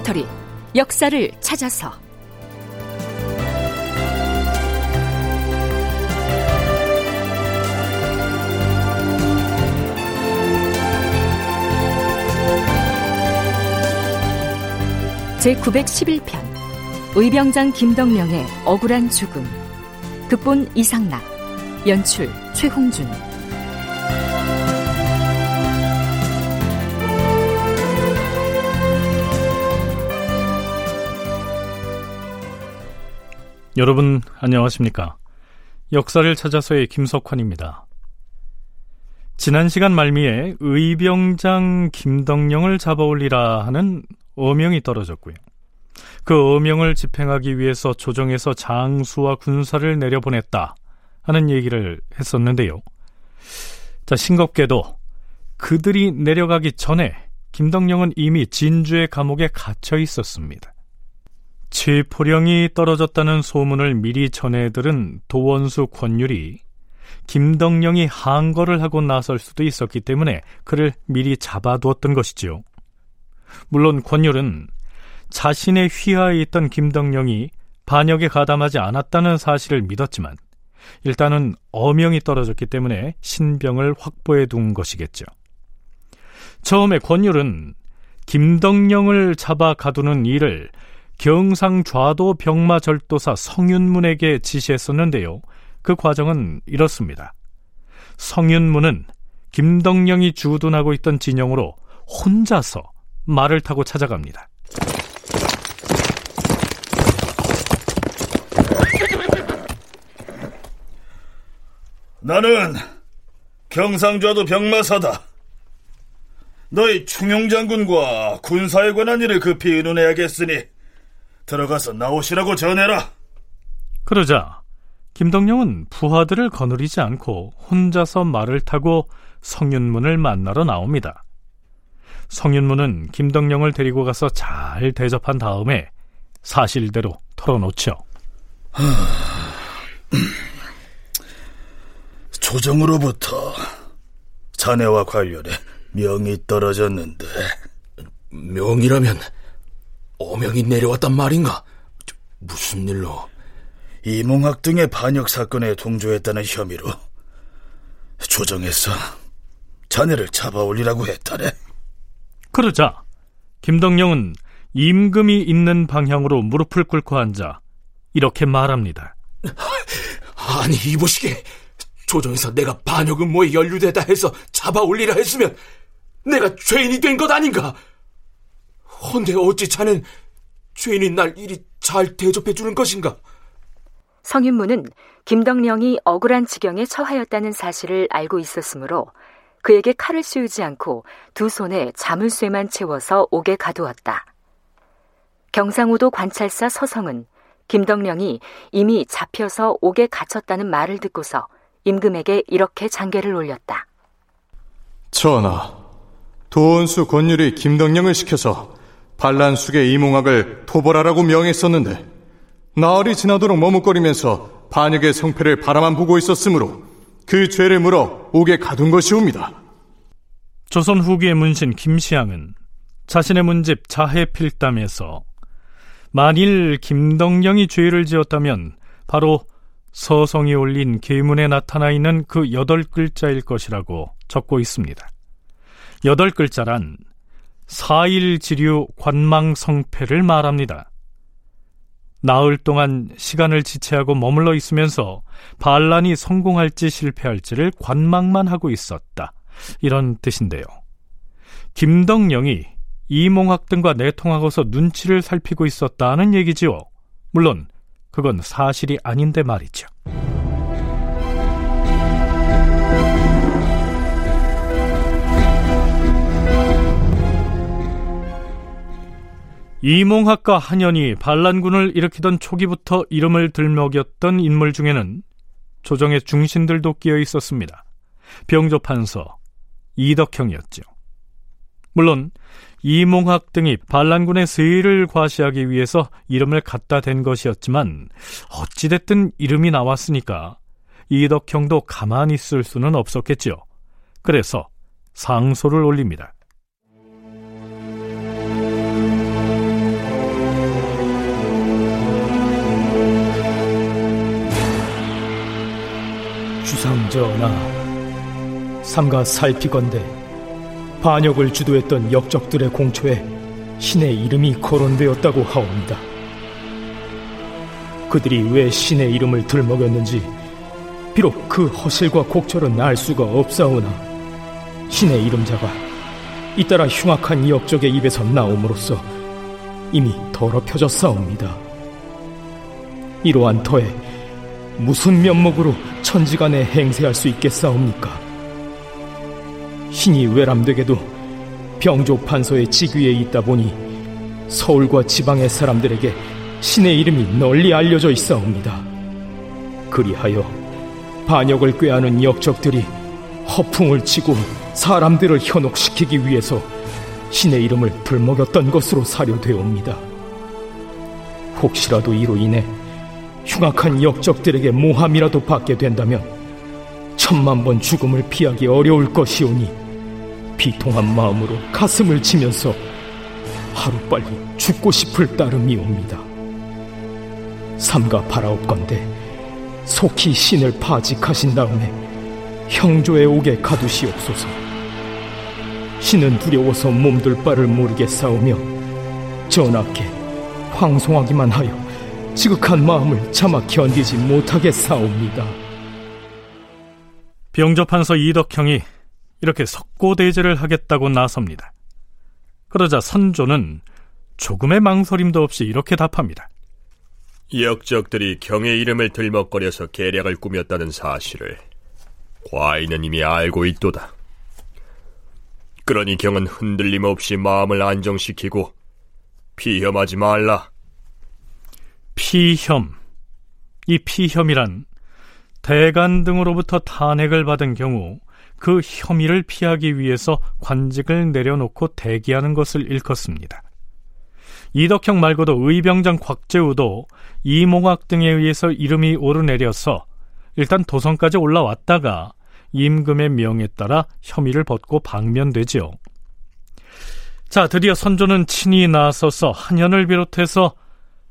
다큐멘터리 역사를 찾아서. 제 911편 의병장 김덕령의 억울한 죽음. 극본 이상락 연출 최홍준 여러분 안녕하십니까? 역사를 찾아서의 김석환입니다. 지난 시간 말미에 의병장 김덕령을 잡아올리라 하는 어명이 떨어졌고요. 그 어명을 집행하기 위해서 조정에서 장수와 군사를 내려보냈다 하는 얘기를 했었는데요. 자, 싱겁게도 그들이 내려가기 전에 김덕령은 이미 진주의 감옥에 갇혀 있었습니다. 칠포령이 떨어졌다는 소문을 미리 전해들은 도원수 권율이 김덕령이 항거를 하고 나설 수도 있었기 때문에 그를 미리 잡아두었던 것이지요. 물론 권율은 자신의 휘하에 있던 김덕령이 반역에 가담하지 않았다는 사실을 믿었지만 일단은 어명이 떨어졌기 때문에 신병을 확보해 둔 것이겠죠. 처음에 권율은 김덕령을 잡아 가두는 일을 경상좌도 병마절도사 성윤문에게 지시했었는데요. 그 과정은 이렇습니다. 성윤문은 김덕령이 주둔하고 있던 진영으로 혼자서 말을 타고 찾아갑니다. 나는 경상좌도 병마사다. 너희 충용장군과 군사에 관한 일을 급히 의논해야겠으니 들어가서 나오시라고 전해라. 그러자 김덕령은 부하들을 거느리지 않고 혼자서 말을 타고 성윤문을 만나러 나옵니다. 성윤문은 김덕령을 데리고 가서 잘 대접한 다음에 사실대로 털어놓죠. 조정으로부터 자네와 관련해 명이 떨어졌는데 명이라면 어명이 내려왔단 말인가? 무슨 일로? 이몽학 등의 반역 사건에 동조했다는 혐의로 조정에서 자네를 잡아올리라고 했다네. 그러자 김덕령은 임금이 있는 방향으로 무릎을 꿇고 앉아 이렇게 말합니다. 아니 이보시게 조정에서 내가 반역 음모에 연루되다 해서 잡아올리라 했으면 내가 죄인이 된 것 아닌가? 헌데 어찌 자넨 죄인인 날 이리 잘 대접해 주는 것인가? 성윤무는 김덕령이 억울한 지경에 처하였다는 사실을 알고 있었으므로 그에게 칼을 씌우지 않고 두 손에 자물쇠만 채워서 옥에 가두었다. 경상우도 관찰사 서성은 김덕령이 이미 잡혀서 옥에 갇혔다는 말을 듣고서 임금에게 이렇게 장계를 올렸다. 전하, 도원수 권율이 김덕령을 시켜서 반란숙의 이몽학을 토벌하라고 명했었는데 나흘이 지나도록 머뭇거리면서 반역의 성패를 바라만 보고 있었으므로 그 죄를 물어 옥에 가둔 것이옵니다. 조선 후기의 문신 김시양은 자신의 문집 자해필담에서 만일 김덕령이 죄를 지었다면 바로 서성이 올린 계문에 나타나 있는 그 여덟 글자일 것이라고 적고 있습니다. 여덟 글자란 사일지류 관망성패를 말합니다. 나흘 동안 시간을 지체하고 머물러 있으면서 반란이 성공할지 실패할지를 관망만 하고 있었다. 이런 뜻인데요. 김덕령이 이몽학 등과 내통하고서 눈치를 살피고 있었다는 얘기지요. 물론 그건 사실이 아닌데 말이죠. 이몽학과 한연이 반란군을 일으키던 초기부터 이름을 들먹였던 인물 중에는 조정의 중신들도 끼어 있었습니다. 병조판서 이덕형이었죠. 물론 이몽학 등이 반란군의 세를 과시하기 위해서 이름을 갖다 댄 것이었지만 어찌됐든 이름이 나왔으니까 이덕형도 가만히 있을 수는 없었겠죠. 그래서 상소를 올립니다. 전하, 삼가 살피건대 반역을 주도했던 역적들의 공초에 신의 이름이 거론되었다고 하옵니다. 그들이 왜 신의 이름을 들먹였는지 비록 그 허실과 곡절은 알 수가 없사오나 신의 이름자가 잇따라 흉악한 역적의 입에서 나옴으로써 이미 더럽혀졌사옵니다. 이러한 터에 무슨 면목으로 천지간에 행세할 수 있겠사옵니까? 신이 외람되게도 병조 판서의 직위에 있다 보니 서울과 지방의 사람들에게 신의 이름이 널리 알려져 있사옵니다. 그리하여 반역을 꾀하는 역적들이 허풍을 치고 사람들을 현혹시키기 위해서 신의 이름을 들먹였던 것으로 사료되옵니다. 혹시라도 이로 인해 흉악한 역적들에게 모함이라도 받게 된다면 천만 번 죽음을 피하기 어려울 것이오니 비통한 마음으로 가슴을 치면서 하루빨리 죽고 싶을 따름이옵니다. 삼가 바라옵건대 속히 신을 파직하신 다음에 형조에 오게 가두시옵소서. 신은 두려워서 몸둘 바를 모르게 싸우며 전하께 황송하기만 하여 지극한 마음을 차마 견디지 못하게 싸웁니다. 병조판서 이덕형이 이렇게 석고대제를 하겠다고 나섭니다. 그러자 선조는 조금의 망설임도 없이 이렇게 답합니다. 역적들이 경의 이름을 들먹거려서 계략을 꾸몄다는 사실을 과인은 이미 알고 있도다. 그러니 경은 흔들림 없이 마음을 안정시키고 피혐하지 말라. 피혐. 이 피혐이란 대간 등으로부터 탄핵을 받은 경우 그 혐의를 피하기 위해서 관직을 내려놓고 대기하는 것을 일컫습니다. 이덕형 말고도 의병장 곽재우도 이몽학 등에 의해서 이름이 오르내려서 일단 도성까지 올라왔다가 임금의 명에 따라 혐의를 벗고 방면되지요. 자, 드디어 선조는 친히 나서서 한현을 비롯해서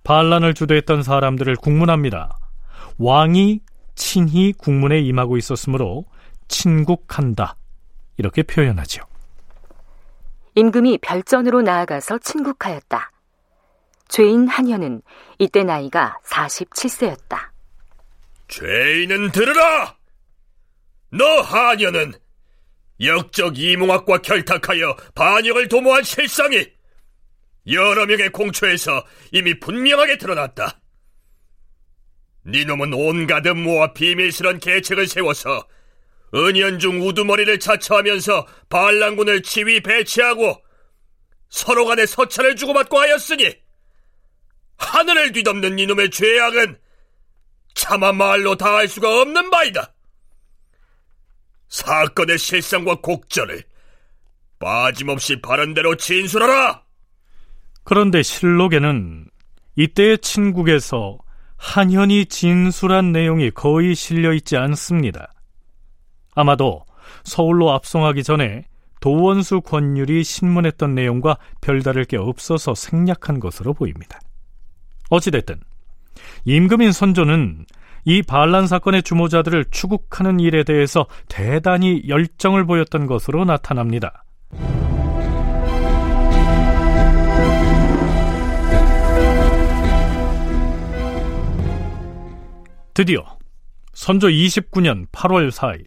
반란을 주도했던 사람들을 국문합니다. 왕이 친히 국문에 임하고 있었으므로 친국한다. 이렇게 표현하죠. 임금이 별전으로 나아가서 친국하였다. 죄인 한현은 이때 나이가 47세였다. 죄인은 들으라! 너 한현은 역적 이몽학과 결탁하여 반역을 도모한 실상이 여러 명의 공초에서 이미 분명하게 드러났다. 네 놈은 온갖 음모와 비밀스런 계책을 세워서 은연중 우두머리를 자처하면서 반란군을 지휘 배치하고 서로 간에 서찰을 주고받고 하였으니 하늘을 뒤덮는 이놈의 죄악은 차마 말로 다 할 수가 없는 바이다. 사건의 실상과 곡절을 빠짐없이 바른대로 진술하라. 그런데 실록에는 이때의 친국에서 한현이 진술한 내용이 거의 실려 있지 않습니다. 아마도 서울로 압송하기 전에 도원수 권율이 신문했던 내용과 별다를 게 없어서 생략한 것으로 보입니다. 어찌됐든 임금인 선조는 이 반란 사건의 주모자들을 추국하는 일에 대해서 대단히 열정을 보였던 것으로 나타납니다. 드디어 선조 29년 8월 4일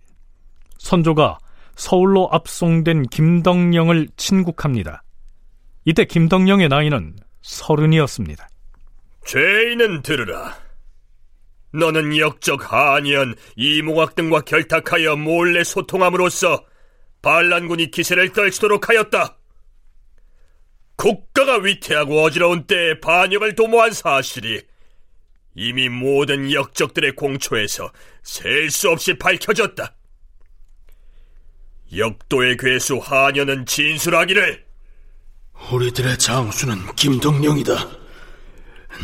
선조가 서울로 압송된 김덕령을 친국합니다. 이때 김덕령의 나이는 서른이었습니다. 죄인은 들으라. 너는 역적 한연, 이몽학 등과 결탁하여 몰래 소통함으로써 반란군이 기세를 떨치도록 하였다. 국가가 위태하고 어지러운 때에 반역을 도모한 사실이 이미 모든 역적들의 공초에서 셀 수 없이 밝혀졌다. 역도의 괴수 한연은 진술하기를 우리들의 장수는 김덕령이다.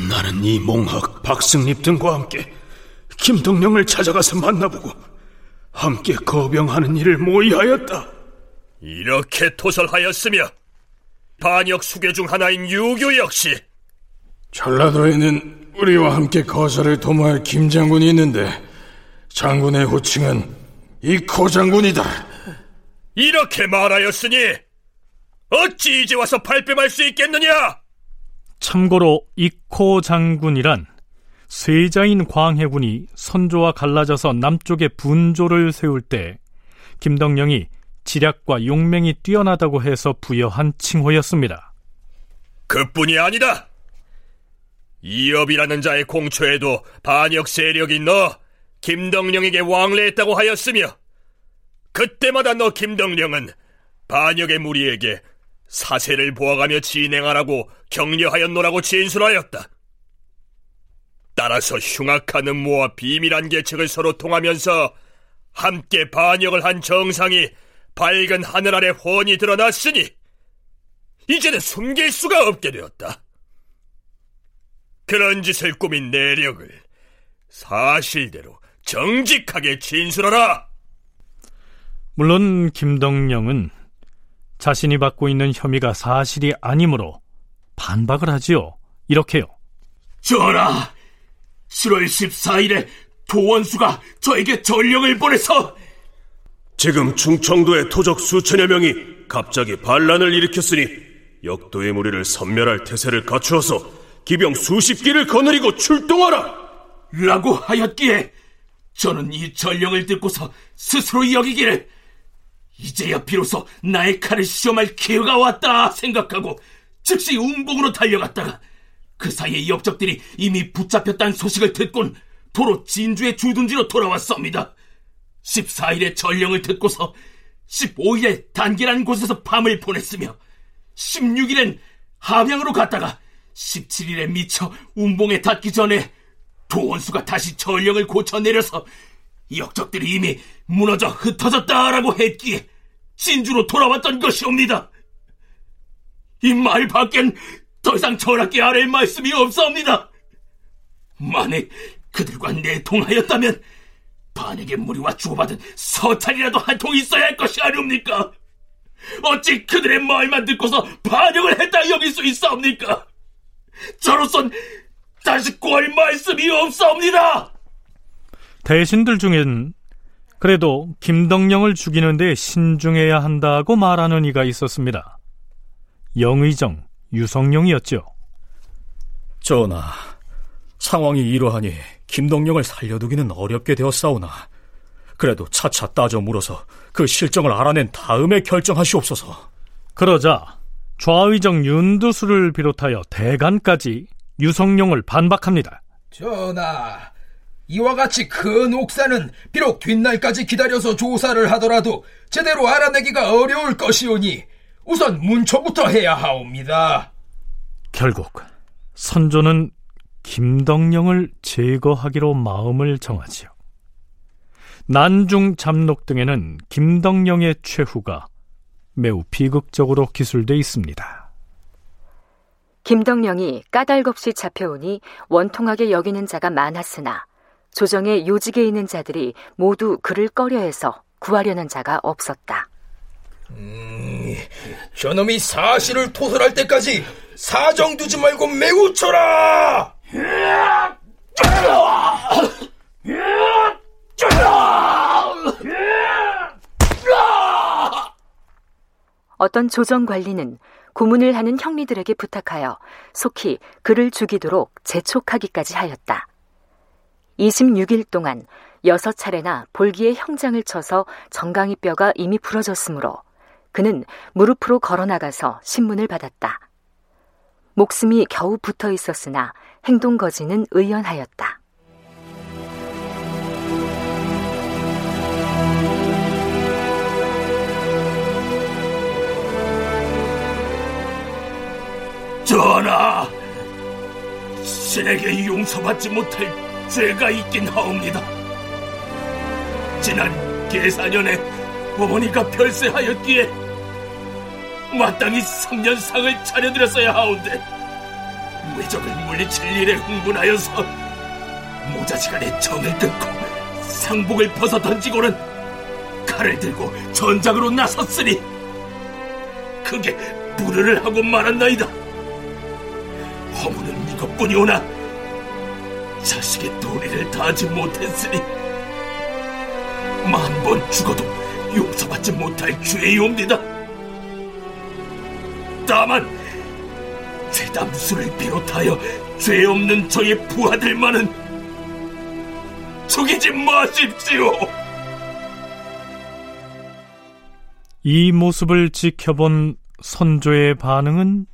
나는 이 몽학, 박승립 등과 함께 김덕령을 찾아가서 만나보고 함께 거병하는 일을 모의하였다. 이렇게 토설하였으며 반역 수괴 중 하나인 유교 역시 전라도에는 우리와 함께 거사를 도모할 김 장군이 있는데 장군의 호칭은 이코 장군이다. 이렇게 말하였으니 어찌 이제 와서 발뺌할 수 있겠느냐? 참고로 이코 장군이란 세자인 광해군이 선조와 갈라져서 남쪽에 분조를 세울 때 김덕령이 지략과 용맹이 뛰어나다고 해서 부여한 칭호였습니다. 그뿐이 아니다. 이업이라는 자의 공초에도 반역 세력이 너 김덕령에게 왕래했다고 하였으며 그때마다 너 김덕령은 반역의 무리에게 사세를 보아가며 진행하라고 격려하였노라고 진술하였다. 따라서 흉악한 음모와 비밀한 계책을 서로 통하면서 함께 반역을 한 정상이 밝은 하늘 아래 훤히 드러났으니 이제는 숨길 수가 없게 되었다. 그런 짓을 꾸민 내력을 사실대로 정직하게 진술하라. 물론 김덕령은 자신이 받고 있는 혐의가 사실이 아니므로 반박을 하지요. 이렇게요. 전하, 7월 14일에 도원수가 저에게 전령을 보내서 지금 충청도의 토적 수천여 명이 갑자기 반란을 일으켰으니 역도의 무리를 섬멸할 태세를 갖추어서 기병 수십 기를 거느리고 출동하라! 라고 하였기에 저는 이 전령을 듣고서 스스로 여기기를 이제야 비로소 나의 칼을 시험할 기회가 왔다 생각하고 즉시 운봉으로 달려갔다가 그 사이에 역적들이 이미 붙잡혔다는 소식을 듣곤 도로 진주의 주둔지로 돌아왔습니다. 14일에 전령을 듣고서 15일에 단계라는 곳에서 밤을 보냈으며 16일엔 함양으로 갔다가 17일에 미쳐 운봉에 닿기 전에 도원수가 다시 전령을 고쳐내려서 역적들이 이미 무너져 흩어졌다라고 했기에 진주로 돌아왔던 것이옵니다. 이 말 밖엔 더 이상 전하께 아랠 말씀이 없사옵니다. 만약 그들과 내통하였다면 반에게 무리와 주고받은 서찰이라도 한 통 있어야 할 것이 아니옵니까? 어찌 그들의 말만 듣고서 반역을 했다 여길 수 있사옵니까? 저로선 다시 구할 말씀이 없사옵니다. 대신들 중엔 그래도 김덕령을 죽이는데 신중해야 한다고 말하는 이가 있었습니다. 영의정 유성룡이었죠. 전하, 상황이 이러하니 김동령을 살려두기는 어렵게 되었사오나 그래도 차차 따져 물어서 그 실정을 알아낸 다음에 결정하시옵소서. 그러자 좌의정 윤두수를 비롯하여 대간까지 유성룡을 반박합니다. 전하, 이와 같이 큰 옥사는 비록 뒷날까지 기다려서 조사를 하더라도 제대로 알아내기가 어려울 것이오니 우선 문초부터 해야 하옵니다. 결국 선조는 김덕령을 제거하기로 마음을 정하지요. 난중 잡록 등에는 김덕령의 최후가 매우 비극적으로 기술돼 있습니다. 김덕령이 까닭없이 잡혀오니 원통하게 여기는 자가 많았으나 조정의 요직에 있는 자들이 모두 그를 꺼려해서 구하려는 자가 없었다. 음, 저놈이 사실을 토설할 때까지 사정 두지 말고 매우 쳐라! 어떤 조정 관리는 고문을 하는 형리들에게 부탁하여 속히 그를 죽이도록 재촉하기까지 하였다. 26일 동안 여섯 차례나 볼기에 형장을 쳐서 정강이 뼈가 이미 부러졌으므로 그는 무릎으로 걸어 나가서 신문을 받았다. 목숨이 겨우 붙어 있었으나 행동 거지는 의연하였다. 전하, 신에게 용서받지 못할 죄가 있긴 하옵니다. 지난 계사년에 어머니가 별세하였기에 마땅히 3년상을 차려드렸어야 하온데 외적을 물리칠 일에 흥분하여서 모자지간에 정을 끊고 상복을 벗어 던지고는 칼을 들고 전장으로 나섰으니 그게 불의를 하고 말았나이다. 이것뿐이오나 자식의 도리를 다하지 못했으니 만 번 죽어도 용서받지 못할 죄이옵니다. 다만 죄담수를 비롯하여 죄 없는 저의 부하들만은 죽이지 마십시오. 이 모습을 지켜본 선조의 반응은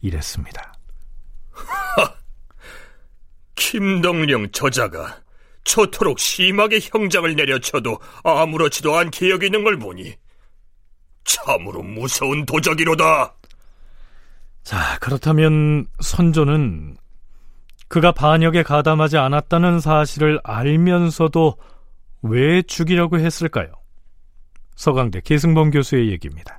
이랬습니다. 김덕령 저자가 초토록 심하게 형장을 내려쳐도 아무렇지도 않게 여기는 걸 보니 참으로 무서운 도적이로다. 자, 그렇다면 선조는 그가 반역에 가담하지 않았다는 사실을 알면서도 왜 죽이려고 했을까요? 서강대 계승범 교수의 얘기입니다.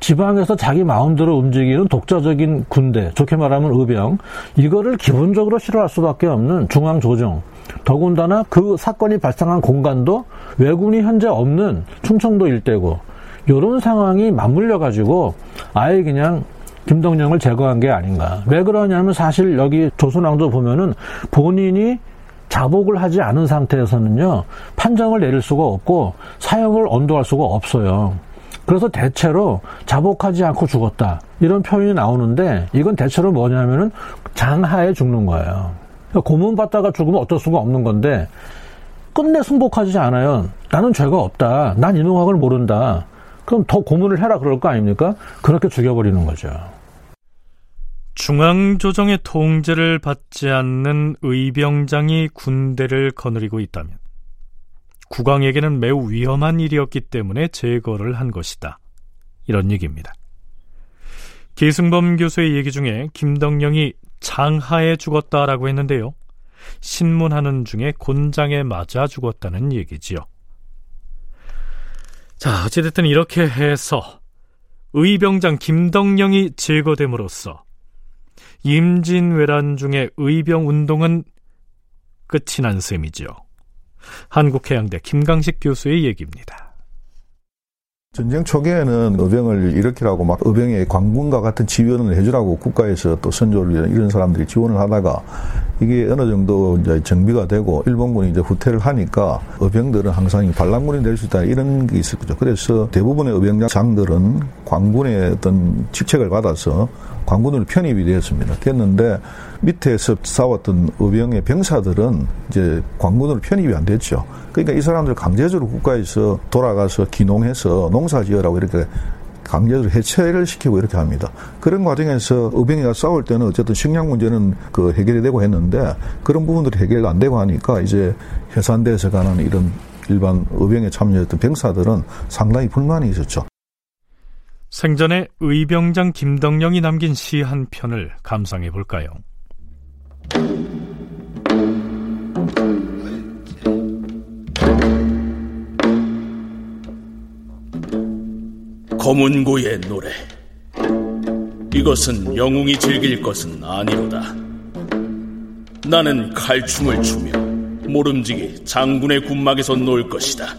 지방에서 자기 마음대로 움직이는 독자적인 군대, 좋게 말하면 의병, 이거를 기본적으로 싫어할 수밖에 없는 중앙 조정. 더군다나 그 사건이 발생한 공간도 왜군이 현재 없는 충청도 일대고, 이런 상황이 맞물려 가지고 아예 그냥 김덕령을 제거한 게 아닌가. 왜 그러냐면 사실 여기 조선왕조 보면은 본인이 자복을 하지 않은 상태에서는요 판정을 내릴 수가 없고 사형을 언도할 수가 없어요. 그래서 대체로 자복하지 않고 죽었다 이런 표현이 나오는데 이건 대체로 뭐냐면은 장하에 죽는 거예요. 그러니까 고문받다가 죽으면 어쩔 수가 없는 건데 끝내 승복하지 않아요. 나는 죄가 없다. 난 인홍학을 모른다. 그럼 더 고문을 해라 그럴 거 아닙니까? 그렇게 죽여버리는 거죠. 중앙조정의 통제를 받지 않는 의병장이 군대를 거느리고 있다면 국왕에게는 매우 위험한 일이었기 때문에 제거를 한 것이다. 이런 얘기입니다. 계승범 교수의 얘기 중에 김덕령이 장하에 죽었다라고 했는데요. 신문하는 중에 곤장에 맞아 죽었다는 얘기지요. 자, 어찌됐든 이렇게 해서 의병장 김덕령이 제거됨으로써 임진왜란 중에 의병 운동은 끝이 난 셈이죠. 한국해양대 김강식 교수의 얘기입니다. 전쟁 초기에는 의병을 일으키라고 막 의병의 관군과 같은 지원을 해주라고 국가에서 또 선조를 이런 사람들이 지원을 하다가 이게 어느 정도 이제 정비가 되고 일본군이 이제 후퇴를 하니까 의병들은 항상 반란군이 될 수 있다 이런 게 있을 거죠. 그래서 대부분의 의병장들은 관군의 어떤 직책을 받아서 관군으로 편입이 되었습니다. 됐는데 밑에서 싸웠던 의병의 병사들은 이제 관군으로 편입이 안 됐죠. 그러니까 이 사람들 강제적으로 국가에서 돌아가서 기농해서 농사 지으라고 이렇게 강제적으로 해체를 시키고 이렇게 합니다. 그런 과정에서 의병이가 싸울 때는 어쨌든 식량 문제는 그 해결이 되고 했는데 그런 부분들이 해결도 안 되고 하니까 이제 해산대에서 가는 이런 일반 의병에 참여했던 병사들은 상당히 불만이 있었죠. 생전에 의병장 김덕령이 남긴 시 한 편을 감상해 볼까요? 검은고의 노래. 이것은 영웅이 즐길 것은 아니로다. 나는 칼춤을 추며 모름지기 장군의 군막에서 놀 것이다.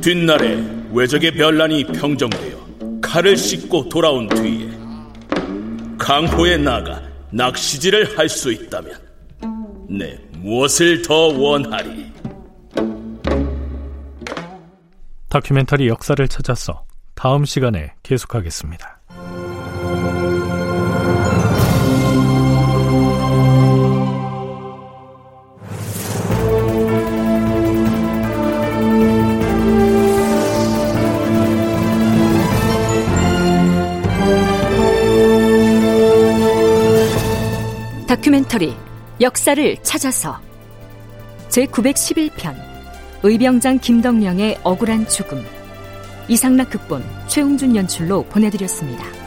뒷날에 외적의 별난이 평정되어 칼을 씻고 돌아온 뒤에 강호에 나가 낚시질을 할 수 있다면 내 무엇을 더 원하리? 다큐멘터리 역사를 찾아서 다음 시간에 계속하겠습니다. 다큐멘터리 역사를 찾아서 제911편 의병장 김덕령의 억울한 죽음 이상락 극본 최웅준 연출로 보내드렸습니다.